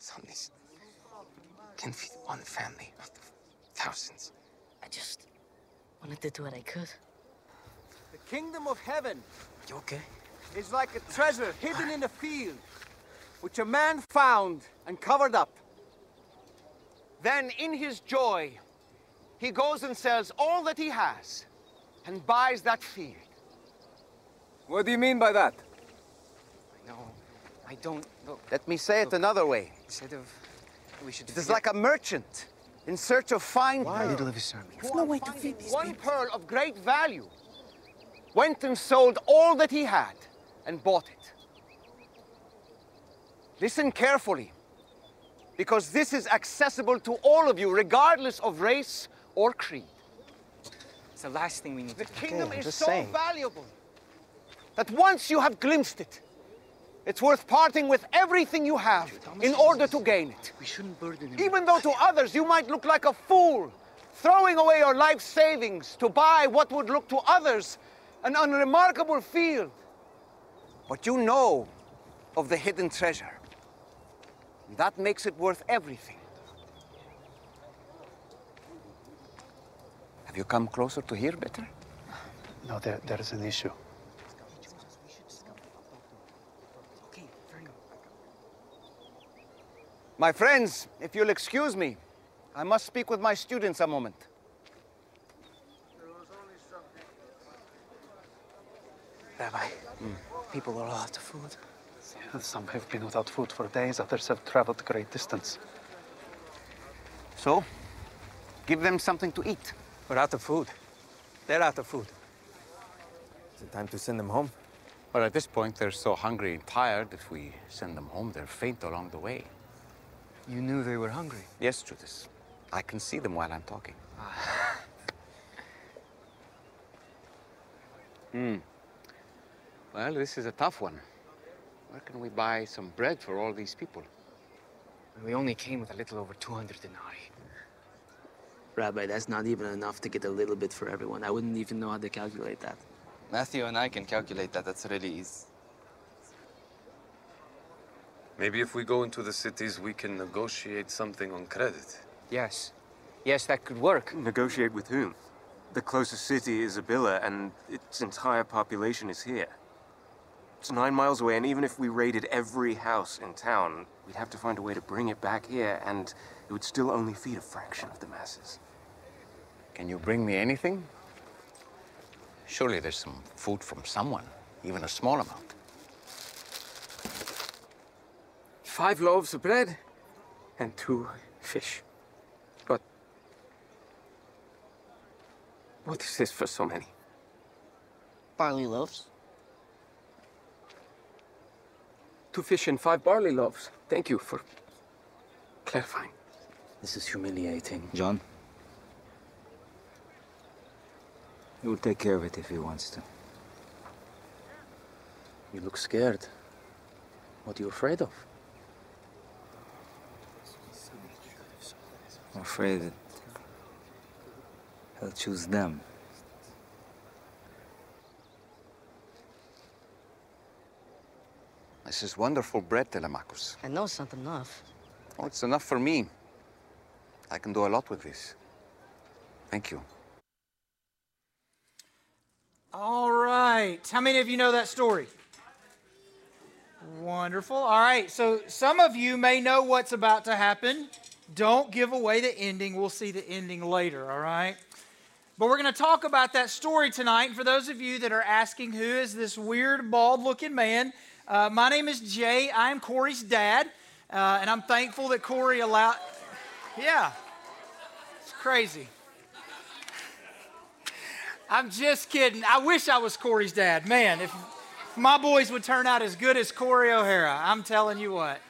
Son, this can feed one family out of thousands. I just wanted to do what I could. The kingdom of heaven You okay? is like a treasure hidden in a field, which a man found and covered up. Then, in his joy, he goes and sells all that he has and buys that field. What do you mean by that? No, I don't. Look, Let me say it another way. Instead of. We should. It is like a merchant in search of fine Why? pearls. middle of his sermon. There's no way to feed these One pearl of great value went and sold all that he had and bought it. Listen carefully, because this is accessible to all of you, regardless of race or creed. It's the last thing we need The to do. The kingdom I'm is so saying. valuable that once you have glimpsed it, it's worth parting with everything you have in order to gain it. We shouldn't burden him. Even though to others you might look like a fool, throwing away your life savings to buy what would look to others an unremarkable field. But you know of the hidden treasure. And that makes it worth everything. Have you come closer to hear better? No, there, there is an issue. Okay, fair enough. My friends, if you'll excuse me, I must speak with my students a moment. Rabbi, hmm. people are out of food. Some have been without food for days, others have traveled a great distance. So, give them something to eat. We're out of food. They're out of food. Is it time to send them home? Well, at this point, they're so hungry and tired, if we send them home, they'll faint along the way. You knew they were hungry. Yes, Judas. I can see them while I'm talking. hmm. Well, this is a tough one. Where can we buy some bread for all these people? We only came with a little over 200 denarii. Rabbi, that's not even enough to get a little bit for everyone. I wouldn't even know how to calculate that. Matthew and I can calculate that. That's really easy. Maybe if we go into the cities, we can negotiate something on credit. Yes. Yes, that could work. Negotiate with whom? The closest city is Abila, and its entire population is here. It's nine miles away, and even if we raided every house in town, we'd have to find a way to bring it back here, and it would still only feed a fraction of the masses. Can you bring me anything? Surely there's some food from someone, even a small amount. Five loaves of bread and two fish. But what is this for so many? Barley loaves. Two fish and five barley loaves. Thank you for clarifying. This is humiliating. John? He will take care of it if he wants to. You look scared. What are you afraid of? I'm afraid that he'll choose them. This is wonderful bread, Telemachus. I know it's not enough. Oh, it's enough for me. I can do a lot with this. Thank you. All right. How many of you know that story? Wonderful. All right. So some of you may know what's about to happen. Don't give away the ending. We'll see the ending later, all right? But we're going to talk about that story tonight. And for those of you that are asking who is this weird, bald looking man, uh, my name is Jay. I'm Corey's dad. Uh, and I'm thankful that Corey allowed. Yeah. It's crazy. I'm just kidding. I wish I was Corey's dad. Man, if my boys would turn out as good as Corey O'Hara, I'm telling you what.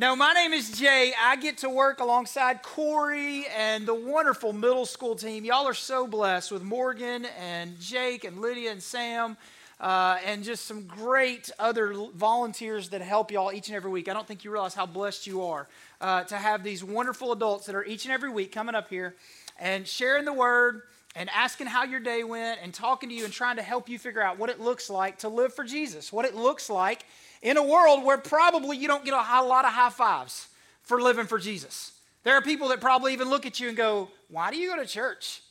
No, my name is Jay. I get to work alongside Corey and the wonderful middle school team. Y'all are so blessed with Morgan and Jake and Lydia and Sam. Uh, and just some great other volunteers that help y'all each and every week. I don't think you realize how blessed you are uh, to have these wonderful adults that are each and every week coming up here and sharing the word and asking how your day went and talking to you and trying to help you figure out what it looks like to live for Jesus, what it looks like in a world where probably you don't get a lot of high fives for living for Jesus. There are people that probably even look at you and go, Why do you go to church?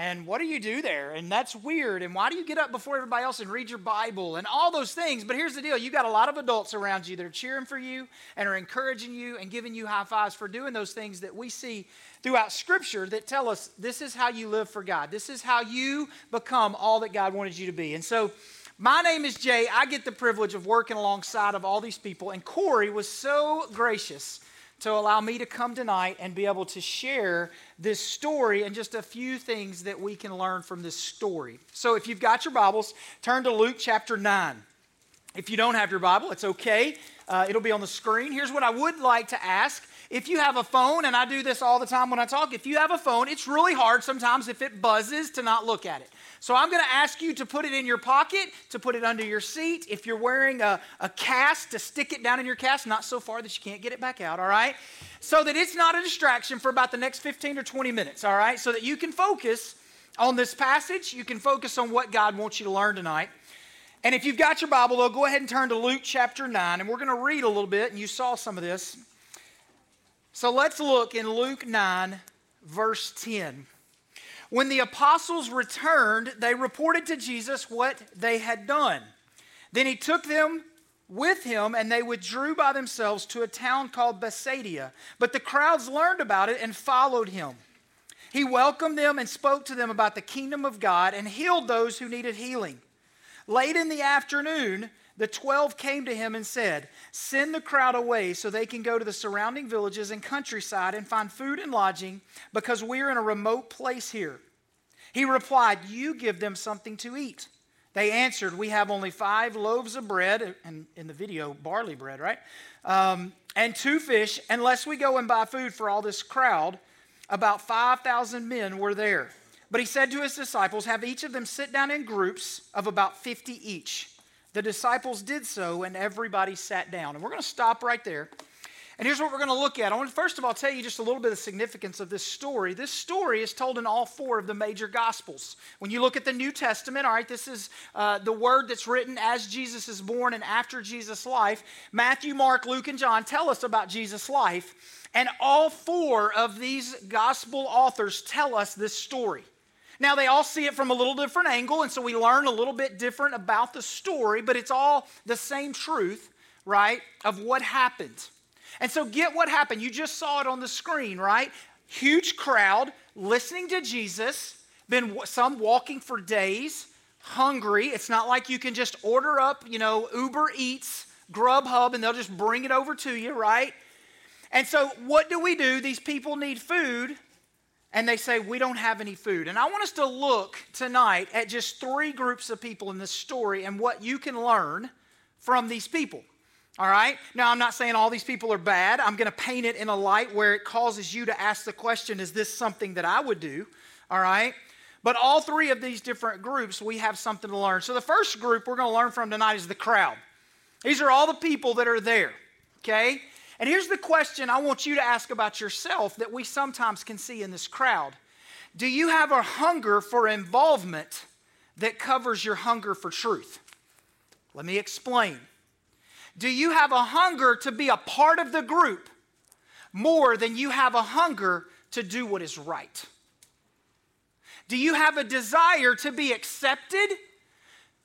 And what do you do there? And that's weird. And why do you get up before everybody else and read your Bible and all those things? But here's the deal you got a lot of adults around you that are cheering for you and are encouraging you and giving you high fives for doing those things that we see throughout Scripture that tell us this is how you live for God. This is how you become all that God wanted you to be. And so, my name is Jay. I get the privilege of working alongside of all these people. And Corey was so gracious to allow me to come tonight and be able to share this story and just a few things that we can learn from this story. So, if you've got your Bibles, turn to Luke chapter 9. If you don't have your Bible, it's okay. Uh, it'll be on the screen. Here's what I would like to ask. If you have a phone, and I do this all the time when I talk, if you have a phone, it's really hard sometimes if it buzzes to not look at it. So I'm going to ask you to put it in your pocket, to put it under your seat. If you're wearing a, a cast, to stick it down in your cast, not so far that you can't get it back out, all right? So that it's not a distraction for about the next 15 or 20 minutes, all right? So that you can focus on this passage, you can focus on what God wants you to learn tonight. And if you've got your Bible, though, go ahead and turn to Luke chapter 9, and we're going to read a little bit, and you saw some of this. So let's look in Luke 9, verse 10. When the apostles returned, they reported to Jesus what they had done. Then he took them with him, and they withdrew by themselves to a town called Bethsaida. But the crowds learned about it and followed him. He welcomed them and spoke to them about the kingdom of God and healed those who needed healing. Late in the afternoon, the twelve came to him and said, Send the crowd away so they can go to the surrounding villages and countryside and find food and lodging because we're in a remote place here. He replied, You give them something to eat. They answered, We have only five loaves of bread, and in the video, barley bread, right? Um, and two fish, unless we go and buy food for all this crowd. About 5,000 men were there. But he said to his disciples, Have each of them sit down in groups of about 50 each. The disciples did so, and everybody sat down. And we're going to stop right there. And here's what we're going to look at. I want to first of all tell you just a little bit of the significance of this story. This story is told in all four of the major gospels. When you look at the New Testament, all right, this is uh, the word that's written as Jesus is born and after Jesus' life. Matthew, Mark, Luke, and John tell us about Jesus' life. And all four of these gospel authors tell us this story. Now, they all see it from a little different angle, and so we learn a little bit different about the story, but it's all the same truth, right, of what happened. And so, get what happened. You just saw it on the screen, right? Huge crowd listening to Jesus, been some walking for days, hungry. It's not like you can just order up, you know, Uber Eats, Grubhub, and they'll just bring it over to you, right? And so, what do we do? These people need food, and they say, We don't have any food. And I want us to look tonight at just three groups of people in this story and what you can learn from these people. All right? Now, I'm not saying all these people are bad. I'm going to paint it in a light where it causes you to ask the question Is this something that I would do? All right? But all three of these different groups, we have something to learn. So, the first group we're going to learn from tonight is the crowd. These are all the people that are there, okay? And here's the question I want you to ask about yourself that we sometimes can see in this crowd Do you have a hunger for involvement that covers your hunger for truth? Let me explain. Do you have a hunger to be a part of the group more than you have a hunger to do what is right? Do you have a desire to be accepted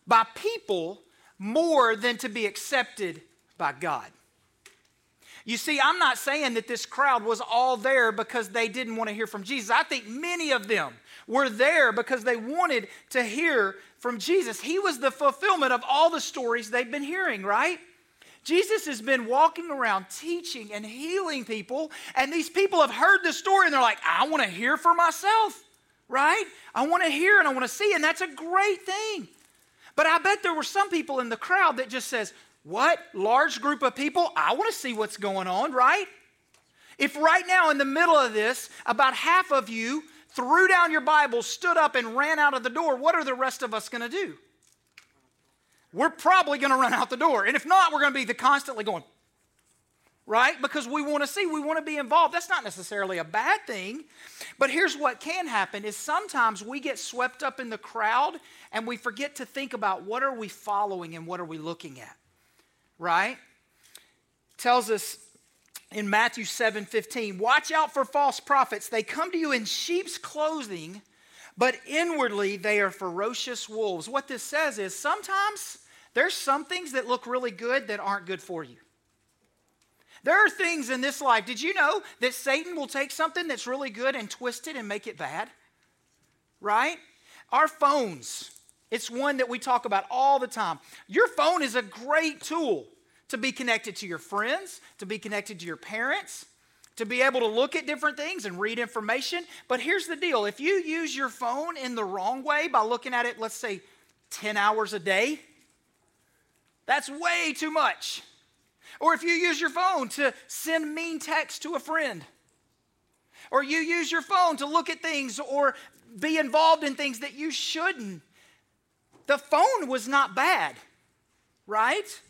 by people more than to be accepted by God? You see, I'm not saying that this crowd was all there because they didn't want to hear from Jesus. I think many of them were there because they wanted to hear from Jesus. He was the fulfillment of all the stories they've been hearing, right? Jesus has been walking around teaching and healing people, and these people have heard the story and they're like, I want to hear for myself, right? I want to hear and I want to see, and that's a great thing. But I bet there were some people in the crowd that just says, what? Large group of people? I want to see what's going on, right? If right now in the middle of this, about half of you threw down your Bible, stood up, and ran out of the door, what are the rest of us going to do? We're probably going to run out the door. And if not, we're going to be the constantly going, right? Because we want to see, we want to be involved. That's not necessarily a bad thing. But here's what can happen is sometimes we get swept up in the crowd and we forget to think about what are we following and what are we looking at. Right? Tells us in Matthew 7 15, watch out for false prophets. They come to you in sheep's clothing, but inwardly they are ferocious wolves. What this says is sometimes there's some things that look really good that aren't good for you. There are things in this life. Did you know that Satan will take something that's really good and twist it and make it bad? Right? Our phones, it's one that we talk about all the time. Your phone is a great tool to be connected to your friends, to be connected to your parents, to be able to look at different things and read information. But here's the deal if you use your phone in the wrong way by looking at it, let's say 10 hours a day, that's way too much. Or if you use your phone to send mean text to a friend, or you use your phone to look at things or be involved in things that you shouldn't. The phone was not bad, right?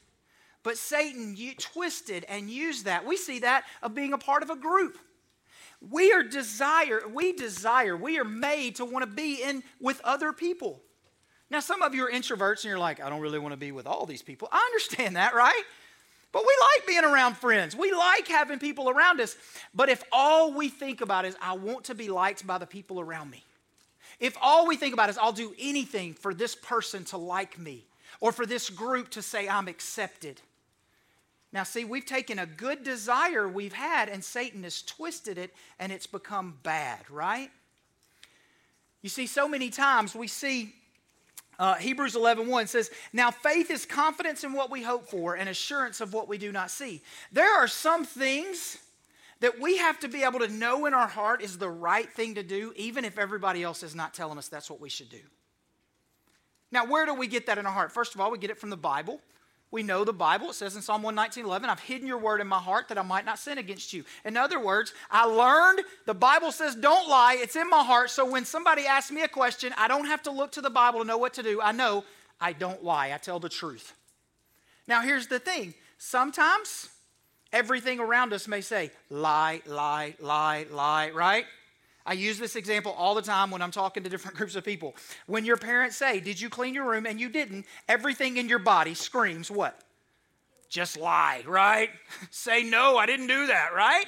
But Satan twisted and used that. We see that of being a part of a group. We are desire, we desire, we are made to want to be in with other people. Now, some of you are introverts and you're like, I don't really want to be with all these people. I understand that, right? But we like being around friends. We like having people around us. But if all we think about is, I want to be liked by the people around me, if all we think about is, I'll do anything for this person to like me or for this group to say I'm accepted. Now, see, we've taken a good desire we've had and Satan has twisted it and it's become bad, right? You see, so many times we see uh, Hebrews 11 1 says, Now faith is confidence in what we hope for and assurance of what we do not see. There are some things that we have to be able to know in our heart is the right thing to do, even if everybody else is not telling us that's what we should do. Now, where do we get that in our heart? First of all, we get it from the Bible. We know the Bible. It says in Psalm 119, 11, I've hidden your word in my heart that I might not sin against you. In other words, I learned the Bible says don't lie. It's in my heart. So when somebody asks me a question, I don't have to look to the Bible to know what to do. I know I don't lie. I tell the truth. Now, here's the thing sometimes everything around us may say lie, lie, lie, lie, right? I use this example all the time when I'm talking to different groups of people. When your parents say, Did you clean your room? and you didn't, everything in your body screams what? Just lie, right? say, No, I didn't do that, right?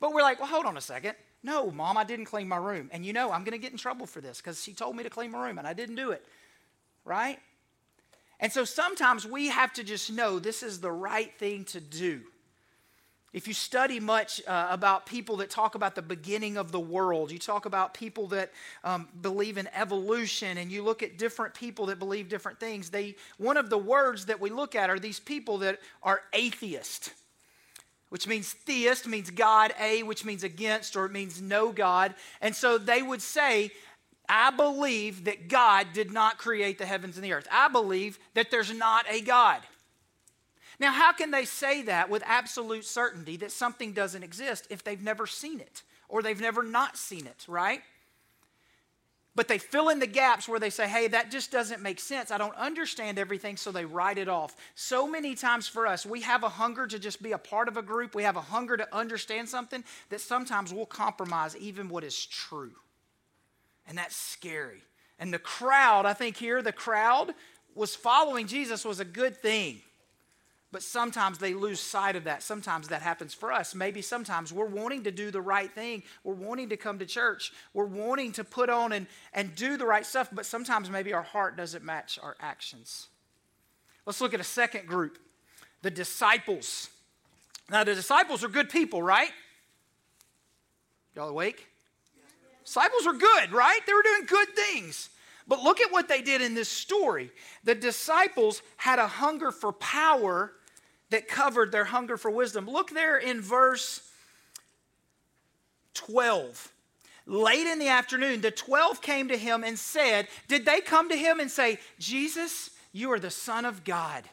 But we're like, Well, hold on a second. No, mom, I didn't clean my room. And you know, I'm going to get in trouble for this because she told me to clean my room and I didn't do it, right? And so sometimes we have to just know this is the right thing to do. If you study much uh, about people that talk about the beginning of the world, you talk about people that um, believe in evolution, and you look at different people that believe different things, they, one of the words that we look at are these people that are atheist, which means theist, means God, a, which means against, or it means no God. And so they would say, I believe that God did not create the heavens and the earth. I believe that there's not a God. Now, how can they say that with absolute certainty that something doesn't exist if they've never seen it or they've never not seen it, right? But they fill in the gaps where they say, hey, that just doesn't make sense. I don't understand everything, so they write it off. So many times for us, we have a hunger to just be a part of a group, we have a hunger to understand something that sometimes we'll compromise even what is true. And that's scary. And the crowd, I think here, the crowd was following Jesus was a good thing. But sometimes they lose sight of that. Sometimes that happens for us. Maybe sometimes we're wanting to do the right thing. We're wanting to come to church. We're wanting to put on and, and do the right stuff, but sometimes maybe our heart doesn't match our actions. Let's look at a second group the disciples. Now, the disciples are good people, right? Y'all awake? Disciples were good, right? They were doing good things. But look at what they did in this story. The disciples had a hunger for power that covered their hunger for wisdom. Look there in verse 12. Late in the afternoon, the 12 came to him and said, Did they come to him and say, Jesus, you are the Son of God?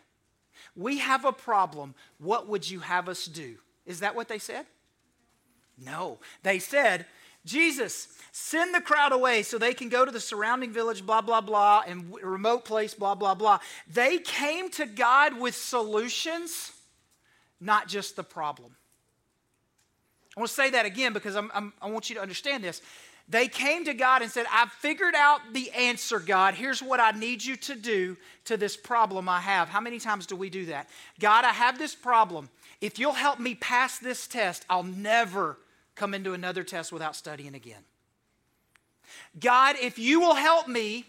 We have a problem. What would you have us do? Is that what they said? No. They said, Jesus, send the crowd away so they can go to the surrounding village, blah, blah, blah, and remote place, blah, blah, blah. They came to God with solutions, not just the problem. I want to say that again because I'm, I'm, i want you to understand this. They came to God and said, I've figured out the answer, God. Here's what I need you to do to this problem I have. How many times do we do that? God, I have this problem. If you'll help me pass this test, I'll never come into another test without studying again. God, if you will help me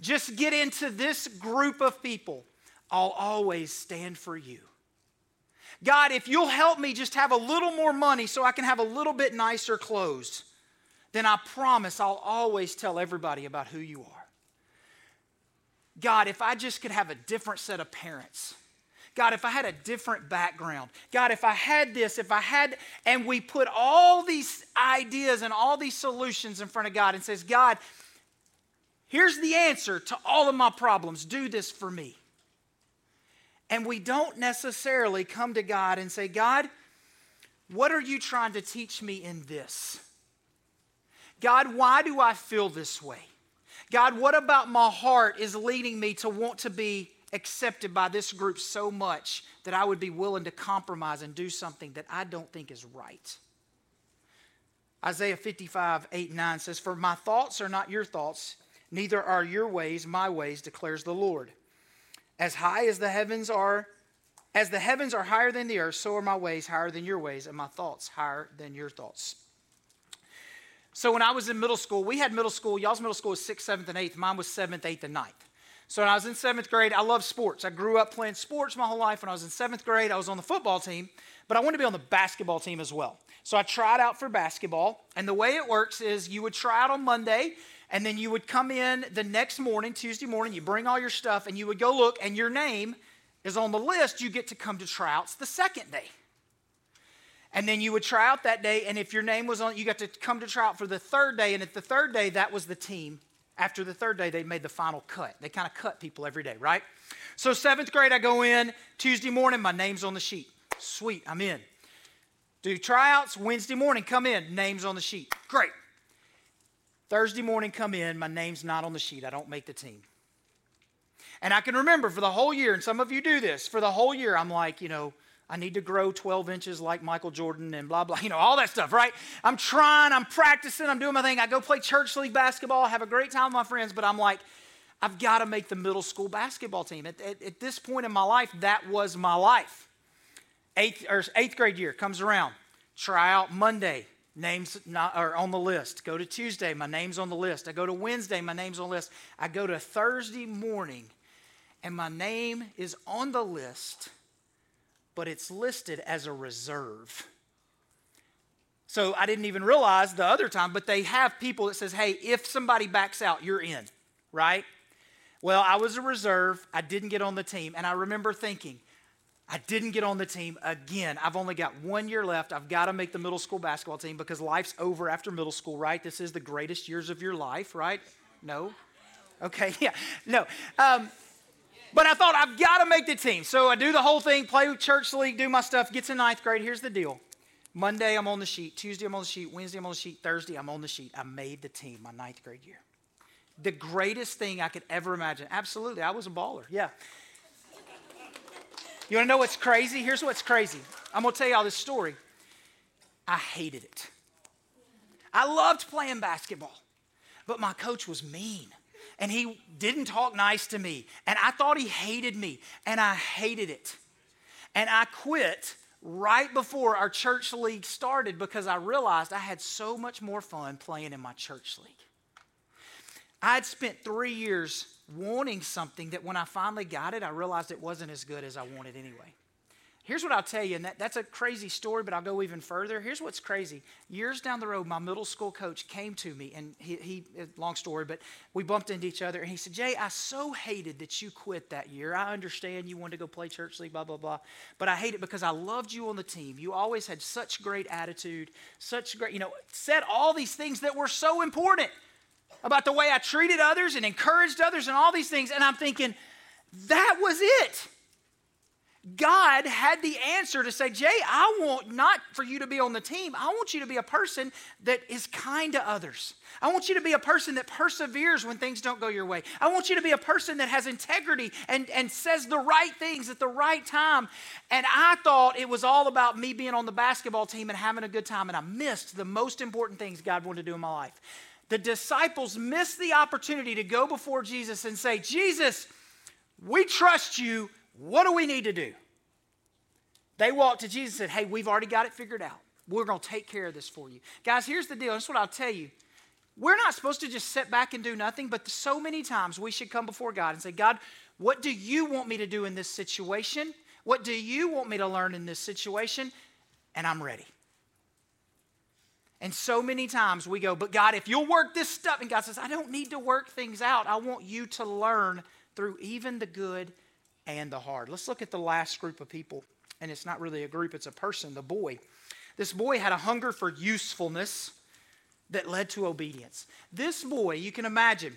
just get into this group of people, I'll always stand for you. God, if you'll help me just have a little more money so I can have a little bit nicer clothes, then I promise I'll always tell everybody about who you are. God, if I just could have a different set of parents. God, if I had a different background. God, if I had this, if I had, and we put all these ideas and all these solutions in front of God and says, God, here's the answer to all of my problems. Do this for me. And we don't necessarily come to God and say, God, what are you trying to teach me in this? God, why do I feel this way? God, what about my heart is leading me to want to be accepted by this group so much that I would be willing to compromise and do something that I don't think is right? Isaiah 55, 8 9 says, For my thoughts are not your thoughts, neither are your ways my ways, declares the Lord. As high as the heavens are, as the heavens are higher than the earth, so are my ways higher than your ways, and my thoughts higher than your thoughts. So when I was in middle school, we had middle school, y'all's middle school was sixth, seventh, and eighth. Mine was seventh, eighth, and ninth. So when I was in seventh grade, I loved sports. I grew up playing sports my whole life. When I was in seventh grade, I was on the football team, but I wanted to be on the basketball team as well. So I tried out for basketball, and the way it works is you would try out on Monday, and then you would come in the next morning, Tuesday morning, you bring all your stuff, and you would go look, and your name is on the list. You get to come to tryouts the second day. And then you would try out that day, and if your name was on, you got to come to try out for the third day. And at the third day, that was the team. After the third day, they made the final cut. They kind of cut people every day, right? So, seventh grade, I go in Tuesday morning, my name's on the sheet. Sweet, I'm in. Do tryouts Wednesday morning, come in, name's on the sheet. Great. Thursday morning, come in, my name's not on the sheet. I don't make the team. And I can remember for the whole year, and some of you do this, for the whole year, I'm like, you know, I need to grow 12 inches like Michael Jordan and blah, blah, you know, all that stuff, right? I'm trying, I'm practicing, I'm doing my thing. I go play church league basketball, have a great time with my friends, but I'm like, I've got to make the middle school basketball team. At, at, at, this point in my life, that was my life. Eighth, or eighth grade year comes around, try out Monday, names not, or on the list. Go to Tuesday, my name's on the list. I go to Wednesday, my name's on the list. I go to Thursday morning, and my name is on the list but it's listed as a reserve. So I didn't even realize the other time, but they have people that says, "Hey, if somebody backs out, you're in." Right? Well, I was a reserve. I didn't get on the team, and I remember thinking, I didn't get on the team again. I've only got one year left. I've got to make the middle school basketball team because life's over after middle school, right? This is the greatest years of your life, right? No? Okay, yeah. No. Um, but I thought, I've got to make the team. So I do the whole thing, play with church league, do my stuff, get to ninth grade. Here's the deal Monday, I'm on the sheet. Tuesday, I'm on the sheet. Wednesday, I'm on the sheet. Thursday, I'm on the sheet. I made the team my ninth grade year. The greatest thing I could ever imagine. Absolutely, I was a baller. Yeah. You want to know what's crazy? Here's what's crazy. I'm going to tell you all this story. I hated it. I loved playing basketball, but my coach was mean and he didn't talk nice to me. And I thought he hated me, and I hated it. And I quit right before our church league started because I realized I had so much more fun playing in my church league. I had spent three years wanting something that when I finally got it, I realized it wasn't as good as I wanted anyway. Here's what I'll tell you, and that, that's a crazy story, but I'll go even further. Here's what's crazy. Years down the road, my middle school coach came to me, and he, he uh, long story, but we bumped into each other, and he said, Jay, I so hated that you quit that year. I understand you wanted to go play church league, blah, blah, blah, but I hate it because I loved you on the team. You always had such great attitude, such great, you know, said all these things that were so important about the way I treated others and encouraged others and all these things, and I'm thinking, that was it. God had the answer to say, Jay, I want not for you to be on the team. I want you to be a person that is kind to others. I want you to be a person that perseveres when things don't go your way. I want you to be a person that has integrity and, and says the right things at the right time. And I thought it was all about me being on the basketball team and having a good time. And I missed the most important things God wanted to do in my life. the disciples missed the opportunity to go before Jesus and say, Jesus, we trust you. What do we need to do? They walked to Jesus and said, Hey, we've already got it figured out. We're going to take care of this for you. Guys, here's the deal. This is what I'll tell you. We're not supposed to just sit back and do nothing, but so many times we should come before God and say, God, what do you want me to do in this situation? What do you want me to learn in this situation? And I'm ready. And so many times we go, but God, if you'll work this stuff, and God says, I don't need to work things out. I want you to learn through even the good and the hard. Let's look at the last group of people. And it's not really a group, it's a person, the boy. This boy had a hunger for usefulness that led to obedience. This boy, you can imagine,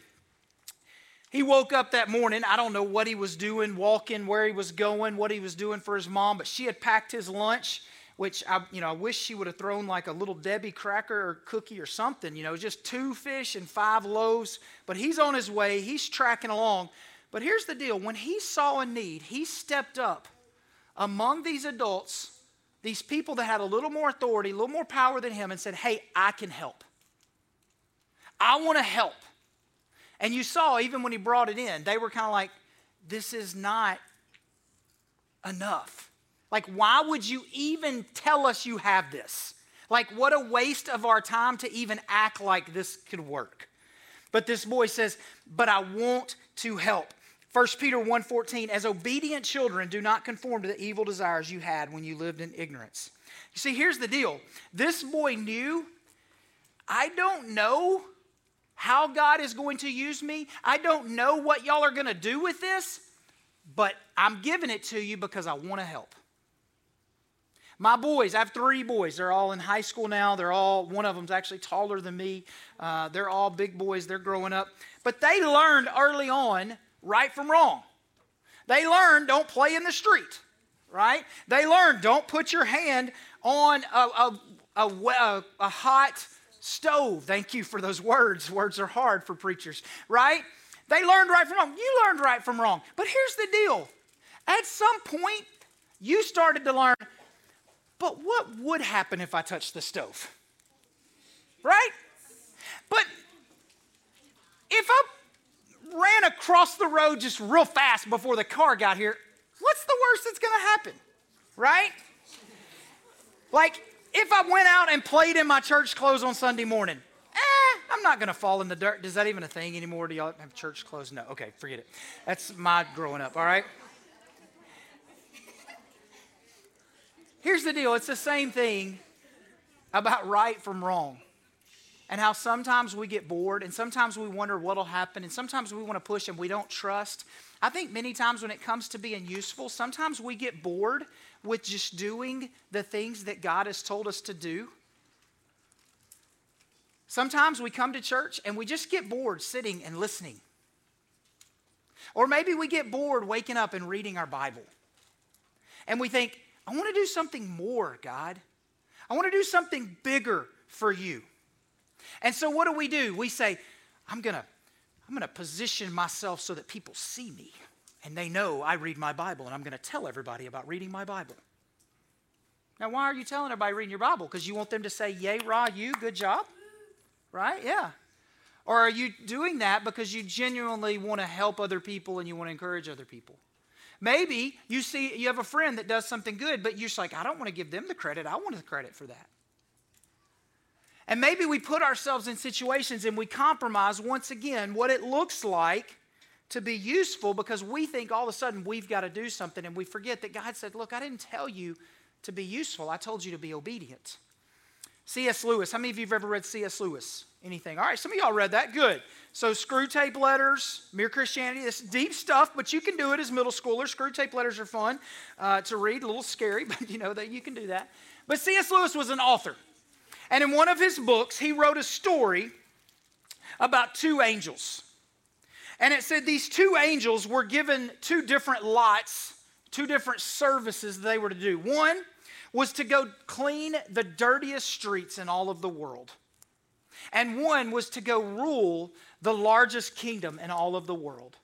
he woke up that morning. I don't know what he was doing, walking, where he was going, what he was doing for his mom, but she had packed his lunch which I, you know, I wish she would have thrown like a little Debbie cracker or cookie or something, you know, just two fish and five loaves. But he's on his way, he's tracking along. But here's the deal when he saw a need, he stepped up among these adults, these people that had a little more authority, a little more power than him, and said, Hey, I can help. I want to help. And you saw, even when he brought it in, they were kind of like, This is not enough. Like, why would you even tell us you have this? Like, what a waste of our time to even act like this could work. But this boy says, But I want to help. 1 Peter 1:14 as obedient children do not conform to the evil desires you had when you lived in ignorance. You see here's the deal. This boy knew I don't know how God is going to use me. I don't know what y'all are going to do with this, but I'm giving it to you because I want to help. My boys, I have three boys. They're all in high school now. They're all, one of them's actually taller than me. Uh, they're all big boys. They're growing up. But they learned early on right from wrong. They learned don't play in the street, right? They learned don't put your hand on a, a, a, a hot stove. Thank you for those words. Words are hard for preachers, right? They learned right from wrong. You learned right from wrong. But here's the deal at some point, you started to learn but what would happen if I touched the stove? Right? But if I ran across the road just real fast before the car got here, what's the worst that's going to happen? Right? Like, if I went out and played in my church clothes on Sunday morning, eh, I'm not going to fall in the dirt. Is that even a thing anymore? Do y'all have church clothes? No. Okay, forget it. That's my growing up, all right? Here's the deal it's the same thing about right from wrong. And how sometimes we get bored and sometimes we wonder what'll happen and sometimes we want to push and we don't trust. I think many times when it comes to being useful, sometimes we get bored with just doing the things that God has told us to do. Sometimes we come to church and we just get bored sitting and listening. Or maybe we get bored waking up and reading our Bible. And we think, I want to do something more, God. I want to do something bigger for you. And so what do we do? We say, I'm going to I'm going to position myself so that people see me and they know I read my Bible and I'm going to tell everybody about reading my Bible. Now, why are you telling everybody reading your Bible? Because you want them to say, Yay, Ra, you, good job? Right? Yeah. Or are you doing that because you genuinely want to help other people and you want to encourage other people? Maybe you see you have a friend that does something good, but you're just like, I don't want to give them the credit. I want the credit for that. And maybe we put ourselves in situations and we compromise once again what it looks like to be useful because we think all of a sudden we've got to do something and we forget that God said, Look, I didn't tell you to be useful, I told you to be obedient. C.S. Lewis, how many of you have ever read C.S. Lewis? Anything? All right, some of y'all read that. Good. So, Screwtape Letters, Mere Christianity, this deep stuff, but you can do it as middle schoolers. Screwtape Letters are fun uh, to read, a little scary, but you know that you can do that. But C.S. Lewis was an author. And in one of his books, he wrote a story about two angels. And it said these two angels were given two different lots, two different services they were to do. One was to go clean the dirtiest streets in all of the world. And one was to go rule the largest kingdom in all of the world.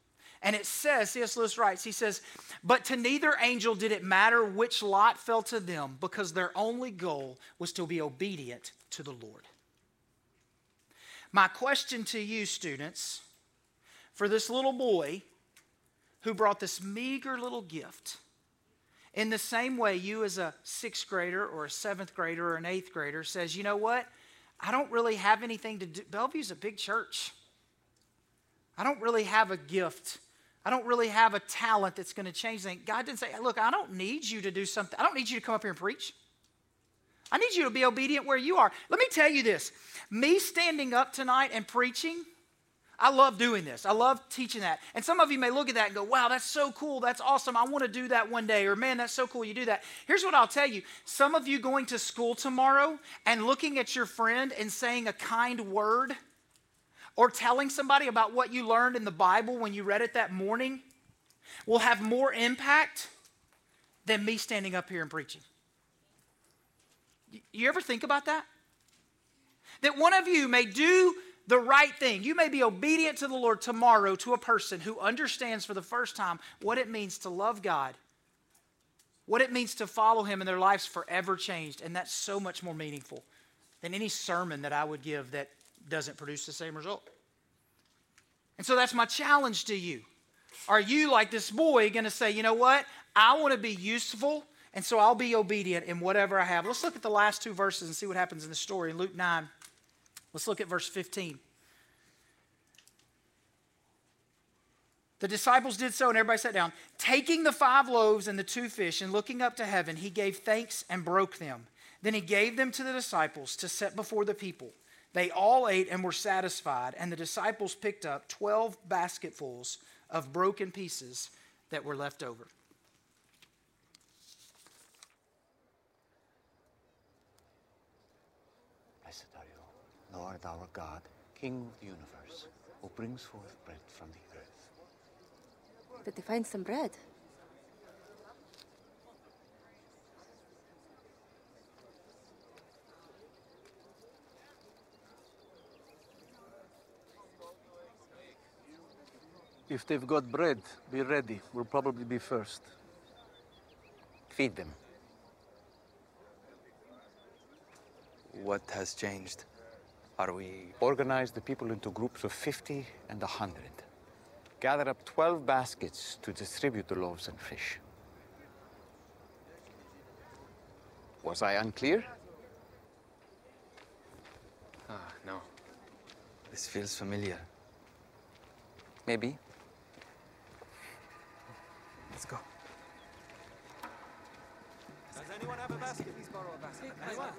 And it says, C.S. Lewis writes, he says, but to neither angel did it matter which lot fell to them because their only goal was to be obedient to the Lord. My question to you, students, for this little boy who brought this meager little gift, in the same way you as a sixth grader or a seventh grader or an eighth grader says, you know what? I don't really have anything to do. Bellevue's a big church. I don't really have a gift. I don't really have a talent that's going to change things. God didn't say, look, I don't need you to do something. I don't need you to come up here and preach. I need you to be obedient where you are. Let me tell you this me standing up tonight and preaching, I love doing this. I love teaching that. And some of you may look at that and go, wow, that's so cool. That's awesome. I want to do that one day. Or, man, that's so cool you do that. Here's what I'll tell you some of you going to school tomorrow and looking at your friend and saying a kind word or telling somebody about what you learned in the Bible when you read it that morning will have more impact than me standing up here and preaching. You ever think about that? That one of you may do the right thing. You may be obedient to the Lord tomorrow to a person who understands for the first time what it means to love God, what it means to follow Him, and their lives forever changed. And that's so much more meaningful than any sermon that I would give that doesn't produce the same result. And so that's my challenge to you. Are you, like this boy, going to say, you know what? I want to be useful, and so I'll be obedient in whatever I have. Let's look at the last two verses and see what happens in the story in Luke 9. Let's look at verse 15. The disciples did so, and everybody sat down. Taking the five loaves and the two fish, and looking up to heaven, he gave thanks and broke them. Then he gave them to the disciples to set before the people. They all ate and were satisfied, and the disciples picked up 12 basketfuls of broken pieces that were left over. Blessed are you, Lord our God, King of the universe, who brings forth bread from the earth. Did they find some bread? If they've got bread, be ready. We'll probably be first. Feed them. What has changed? Are we. Organize the people into groups of 50 and 100. Gather up 12 baskets to distribute the loaves and fish. Was I unclear? Ah, no. This feels familiar. Maybe. Let's go. Does anyone have a basket? Please borrow a basket. Anyone?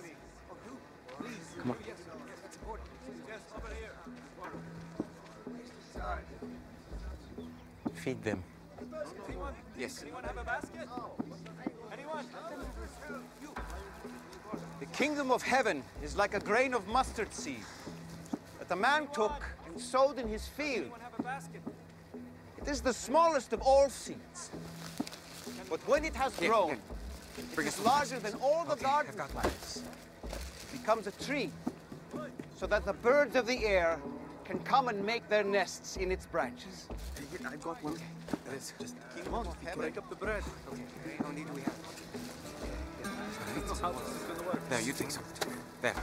Please. Come on. Yes, that's important. Yes, over here. Feed them. Anyone? Yes. Anyone have a basket? Anyone? The kingdom of heaven is like a grain of mustard seed that a man took and sowed in his field. It is the smallest of all seeds. But when it has grown, here. it Bring some larger than all the gardens. I've got. It becomes a tree, so that the birds of the air can come and make their nests in its branches. I've got one. Let's just Come on, break up the bread. Okay, how need we have? There, you take some. There.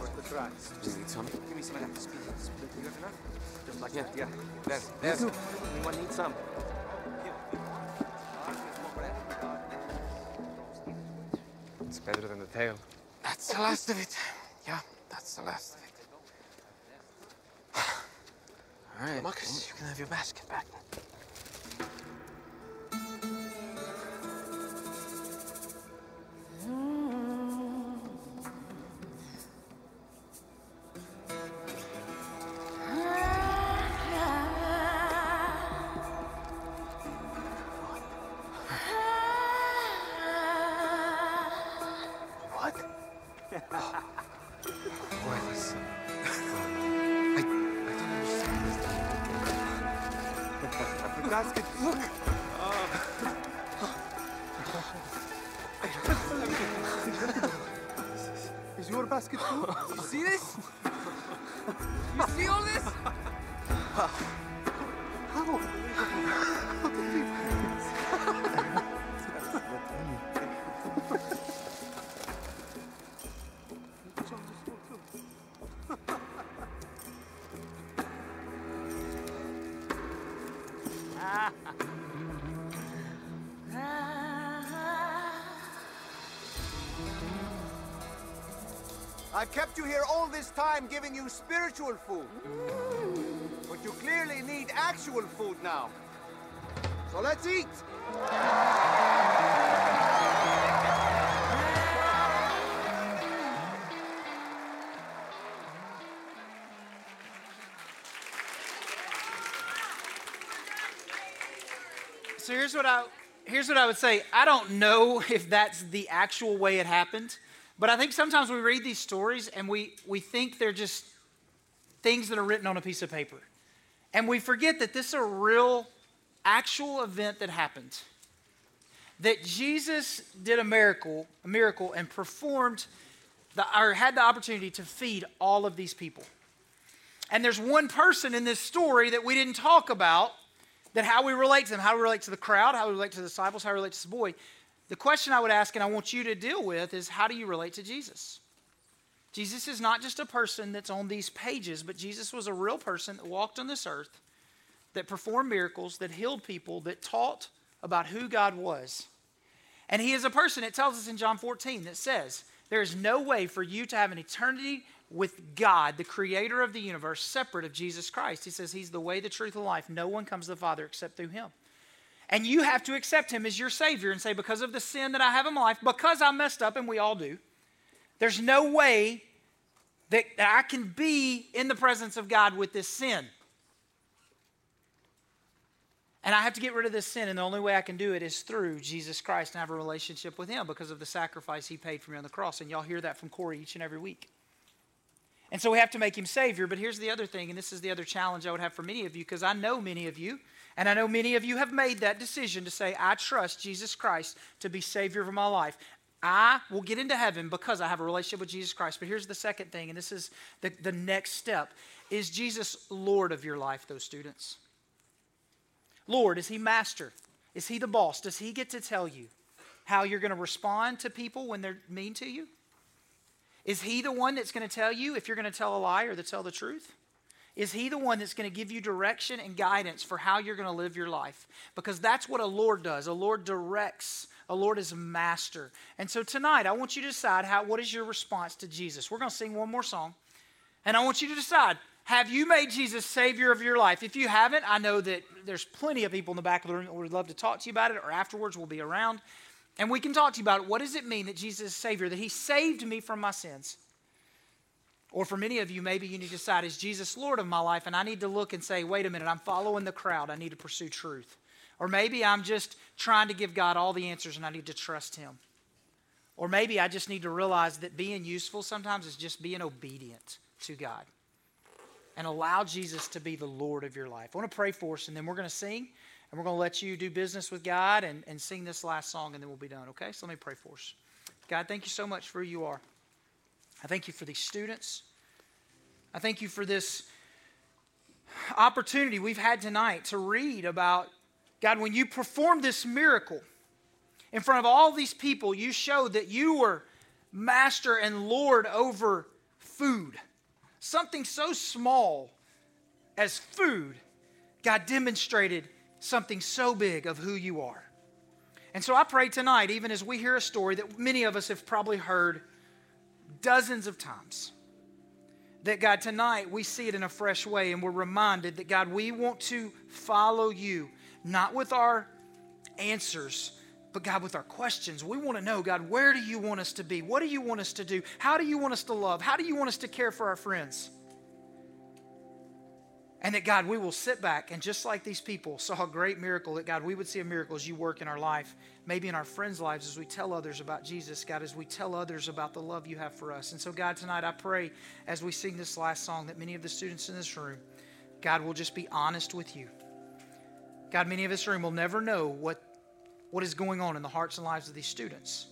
Worth the try. Do you need some? Give me some of that. You got enough? Just like Yeah. that. Yeah. There. There. Anyone need some? Better than the tail. That's the last of it. Yeah, that's the last of it. All right. Marcus, you can have your basket back. What? Boy, this. I, I don't understand this. The basket. Look. Is your basket full? You see this? You see all this? I've time giving you spiritual food. But you clearly need actual food now. So let's eat. So here's what I here's what I would say. I don't know if that's the actual way it happened, but I think sometimes we read these stories and we we think they're just things that are written on a piece of paper. And we forget that this is a real actual event that happened. That Jesus did a miracle, a miracle and performed the, or had the opportunity to feed all of these people. And there's one person in this story that we didn't talk about that how we relate to them, how we relate to the crowd, how we relate to the disciples, how we relate to this boy. The question I would ask, and I want you to deal with, is how do you relate to Jesus? Jesus is not just a person that's on these pages, but Jesus was a real person that walked on this earth, that performed miracles, that healed people, that taught about who God was. And he is a person, it tells us in John 14, that says, There is no way for you to have an eternity with God, the creator of the universe, separate of Jesus Christ. He says he's the way, the truth, and life. No one comes to the Father except through him. And you have to accept him as your Savior and say, because of the sin that I have in my life, because I messed up, and we all do, there's no way that I can be in the presence of God with this sin. And I have to get rid of this sin, and the only way I can do it is through Jesus Christ and have a relationship with Him because of the sacrifice He paid for me on the cross. And y'all hear that from Corey each and every week. And so we have to make him Savior. But here's the other thing, and this is the other challenge I would have for many of you, because I know many of you, and I know many of you have made that decision to say, I trust Jesus Christ to be Savior of my life. I will get into heaven because I have a relationship with Jesus Christ. But here's the second thing, and this is the, the next step. Is Jesus Lord of your life, those students? Lord, is He master? Is He the boss? Does He get to tell you how you're going to respond to people when they're mean to you? Is he the one that's going to tell you if you're going to tell a lie or to tell the truth? Is he the one that's going to give you direction and guidance for how you're going to live your life? Because that's what a Lord does. A Lord directs. A Lord is master. And so tonight, I want you to decide how what is your response to Jesus. We're going to sing one more song. And I want you to decide have you made Jesus Savior of your life? If you haven't, I know that there's plenty of people in the back of the room that would love to talk to you about it, or afterwards we'll be around. And we can talk to you about it. What does it mean that Jesus is Savior, that He saved me from my sins? Or for many of you, maybe you need to decide, is Jesus Lord of my life? And I need to look and say, wait a minute, I'm following the crowd. I need to pursue truth. Or maybe I'm just trying to give God all the answers and I need to trust Him. Or maybe I just need to realize that being useful sometimes is just being obedient to God and allow Jesus to be the Lord of your life. I want to pray for us, and then we're going to sing. And we're going to let you do business with God and, and sing this last song, and then we'll be done, okay? So let me pray for us. God, thank you so much for who you are. I thank you for these students. I thank you for this opportunity we've had tonight to read about, God, when you performed this miracle in front of all these people, you showed that you were master and Lord over food. Something so small as food, God demonstrated something so big of who you are. And so I pray tonight, even as we hear a story that many of us have probably heard dozens of times, that God, tonight we see it in a fresh way and we're reminded that God, we want to follow you, not with our answers, but God, with our questions. We want to know, God, where do you want us to be? What do you want us to do? How do you want us to love? How do you want us to care for our friends? And that, God, we will sit back and just like these people saw a great miracle, that, God, we would see a miracle as you work in our life, maybe in our friends' lives as we tell others about Jesus, God, as we tell others about the love you have for us. And so, God, tonight I pray as we sing this last song that many of the students in this room, God, will just be honest with you. God, many of this room will never know what, what is going on in the hearts and lives of these students.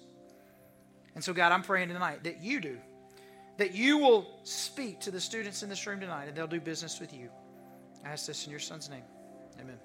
And so, God, I'm praying tonight that you do, that you will speak to the students in this room tonight and they'll do business with you. I ask this in your son's name. Amen.